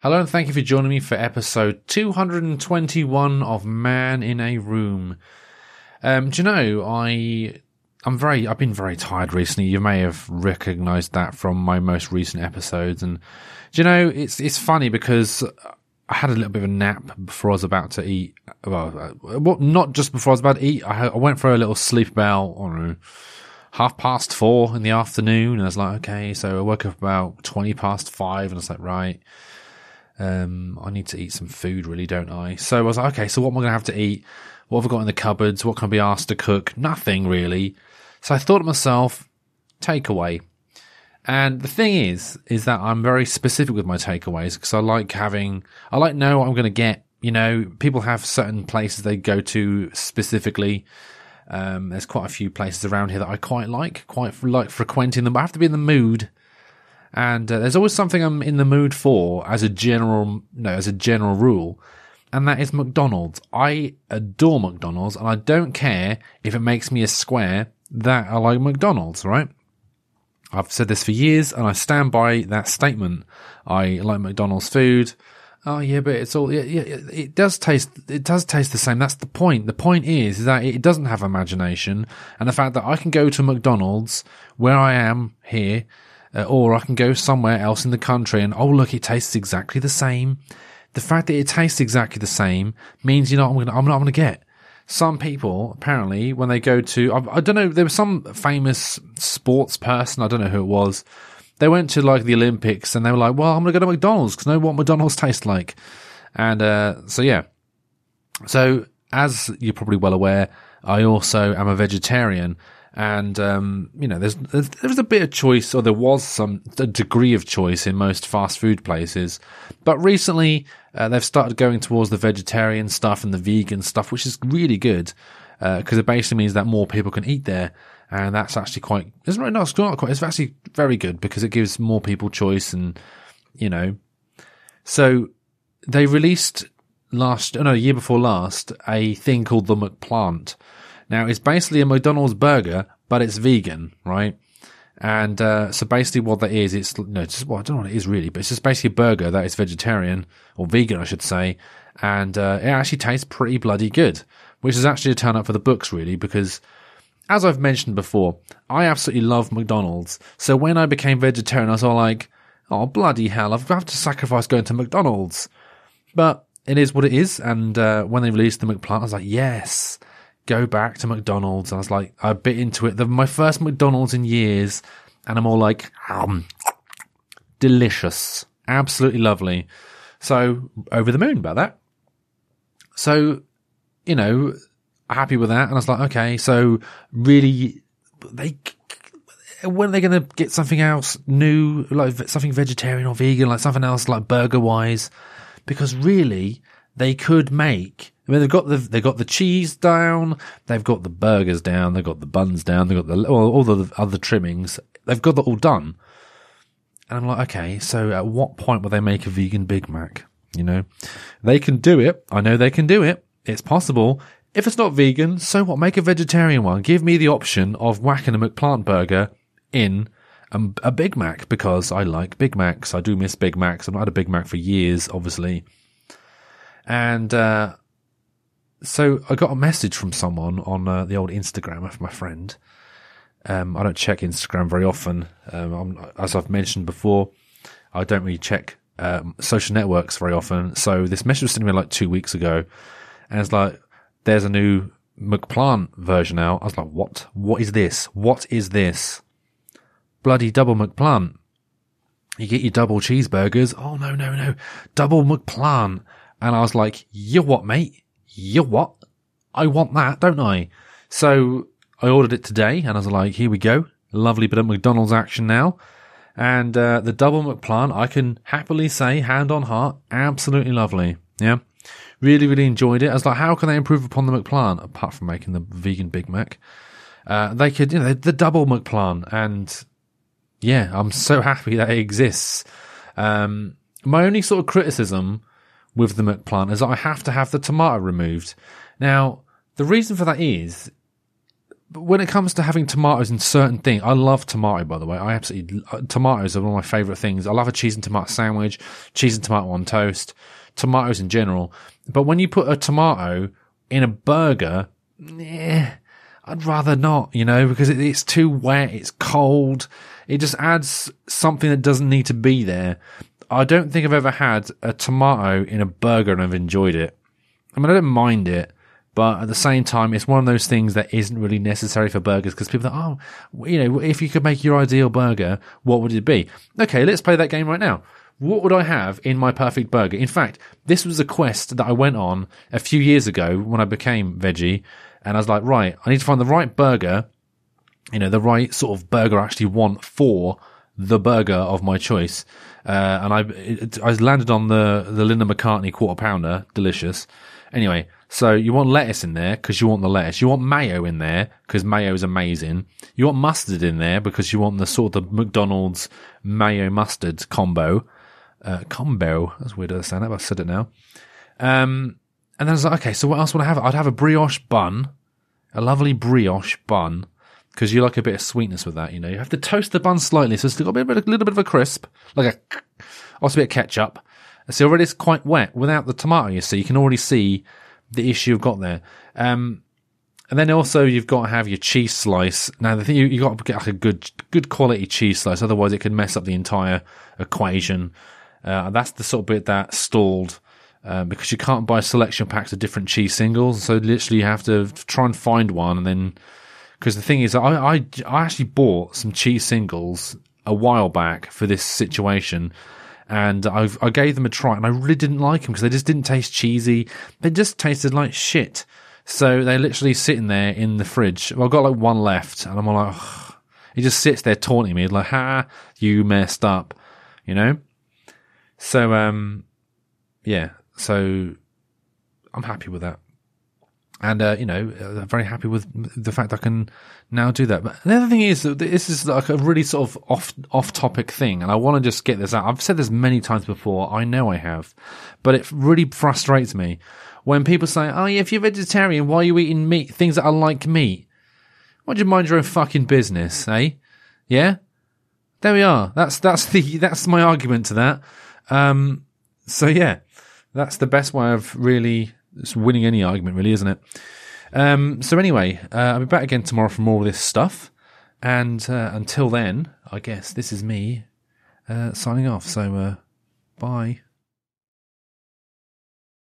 Hello and thank you for joining me for episode 221 of Man in a Room. Um, do you know, I, I'm very, I've been very tired recently. You may have recognized that from my most recent episodes. And do you know, it's, it's funny because I had a little bit of a nap before I was about to eat. Well, uh, not just before I was about to eat. I, I went for a little sleep about, I don't know, half past four in the afternoon. And I was like, okay, so I woke up about 20 past five and I was like, right um, I need to eat some food, really, don't I? So I was like, okay, so what am I going to have to eat? What have I got in the cupboards? What can I be asked to cook? Nothing really. So I thought to myself, takeaway. And the thing is, is that I'm very specific with my takeaways because I like having, I like know what I'm going to get. You know, people have certain places they go to specifically. Um, there's quite a few places around here that I quite like, quite like frequenting them. But I have to be in the mood and uh, there's always something I'm in the mood for as a general, no, as a general rule. And that is McDonald's. I adore McDonald's and I don't care if it makes me a square that I like McDonald's, right? I've said this for years and I stand by that statement. I like McDonald's food. Oh yeah, but it's all, yeah, yeah, it does taste, it does taste the same. That's the point. The point is, is that it doesn't have imagination and the fact that I can go to McDonald's where I am here uh, or I can go somewhere else in the country and, oh, look, it tastes exactly the same. The fact that it tastes exactly the same means, you know, I'm, gonna, I'm not going to get. Some people, apparently, when they go to, I, I don't know, there was some famous sports person, I don't know who it was. They went to like the Olympics and they were like, well, I'm going to go to McDonald's because I know what McDonald's tastes like. And, uh, so yeah. So, as you're probably well aware, I also am a vegetarian and um, you know, there's, there's there's a bit of choice, or there was some a degree of choice in most fast food places, but recently uh, they've started going towards the vegetarian stuff and the vegan stuff, which is really good because uh, it basically means that more people can eat there, and that's actually quite it's not, it's not quite it's actually very good because it gives more people choice, and you know, so they released last oh no year before last a thing called the McPlant now, it's basically a McDonald's burger, but it's vegan, right? And uh, so basically, what that is, it's no, well, I don't know what it is really, but it's just basically a burger that is vegetarian or vegan, I should say, and uh, it actually tastes pretty bloody good, which is actually a turn up for the books, really, because as I've mentioned before, I absolutely love McDonald's. So when I became vegetarian, I was all like, "Oh bloody hell, I've got to sacrifice going to McDonald's," but it is what it is. And uh, when they released the McPlant, I was like, "Yes." Go back to McDonald's. And I was like, I bit into it. The, my first McDonald's in years, and I'm all like, um, delicious, absolutely lovely. So over the moon about that. So, you know, happy with that. And I was like, okay, so really, they, when are they going to get something else new, like something vegetarian or vegan, like something else like burger wise? Because really, they could make I mean, they've got the they've got the cheese down, they've got the burgers down, they've got the buns down, they've got the all, all the other trimmings. They've got that all done. And I'm like, okay, so at what point will they make a vegan Big Mac? You know, they can do it. I know they can do it. It's possible. If it's not vegan, so what? Make a vegetarian one. Give me the option of whacking a McPlant burger in a, a Big Mac because I like Big Macs. I do miss Big Macs. I've not had a Big Mac for years, obviously. And, uh, so I got a message from someone on uh, the old Instagram of my friend. Um, I don't check Instagram very often. Um, as I've mentioned before, I don't really check um, social networks very often. So this message was sent to me like two weeks ago, and it's like, "There's a new McPlant version out." I was like, "What? What is this? What is this? Bloody double McPlant!" You get your double cheeseburgers. Oh no, no, no, double McPlant. And I was like, "You what, mate?" You what? I want that, don't I? So I ordered it today and I was like, here we go. Lovely bit of McDonald's action now. And uh, the double McPlant, I can happily say, hand on heart, absolutely lovely. Yeah. Really, really enjoyed it. I was like, how can they improve upon the McPlant apart from making the vegan Big Mac? Uh, they could, you know, the double McPlant. And yeah, I'm so happy that it exists. Um, my only sort of criticism with the McPlant is I have to have the tomato removed. Now, the reason for that is when it comes to having tomatoes in certain things, I love tomato. By the way, I absolutely uh, tomatoes are one of my favorite things. I love a cheese and tomato sandwich, cheese and tomato on toast, tomatoes in general. But when you put a tomato in a burger, eh, I'd rather not, you know, because it, it's too wet, it's cold, it just adds something that doesn't need to be there. I don't think I've ever had a tomato in a burger and I've enjoyed it. I mean, I don't mind it, but at the same time, it's one of those things that isn't really necessary for burgers because people think, oh, you know, if you could make your ideal burger, what would it be? Okay, let's play that game right now. What would I have in my perfect burger? In fact, this was a quest that I went on a few years ago when I became veggie. And I was like, right, I need to find the right burger, you know, the right sort of burger I actually want for the burger of my choice. Uh, and I, it, I landed on the, the Linda McCartney quarter pounder. Delicious. Anyway, so you want lettuce in there because you want the lettuce. You want mayo in there because mayo is amazing. You want mustard in there because you want the sort of the McDonald's mayo mustard combo. Uh, combo. That's weird to but I've said it now. Um, and then I was like, okay, so what else would I have? I'd have a brioche bun, a lovely brioche bun, because you like a bit of sweetness with that. You know, you have to toast the bun slightly, so it's got a, bit, a little bit of a crisp, like a, also a bit of ketchup. So already it's quite wet without the tomato. You see, you can already see the issue you've got there. Um, and then also you've got to have your cheese slice. Now the thing you you got to get like a good good quality cheese slice, otherwise it could mess up the entire equation. Uh, that's the sort of bit that stalled uh, because you can't buy selection packs of different cheese singles. So literally you have to try and find one, and then because the thing is, I, I I actually bought some cheese singles a while back for this situation. And I, I gave them a try, and I really didn't like them because they just didn't taste cheesy. They just tasted like shit. So they're literally sitting there in the fridge. Well, I've got like one left, and I'm like, Ugh. he just sits there taunting me, like, "Ha, you messed up," you know. So, um, yeah. So I'm happy with that. And, uh, you know, I'm very happy with the fact I can now do that. But the other thing is this is like a really sort of off, off topic thing. And I want to just get this out. I've said this many times before. I know I have, but it really frustrates me when people say, Oh, yeah, if you're vegetarian, why are you eating meat, things that are like meat? Why do you mind your own fucking business, eh? Yeah? There we are. That's, that's the, that's my argument to that. Um, so yeah, that's the best way of really winning any argument, really, isn't it? Um, so anyway, uh, I'll be back again tomorrow for more of this stuff. And uh, until then, I guess this is me uh, signing off. So uh, bye.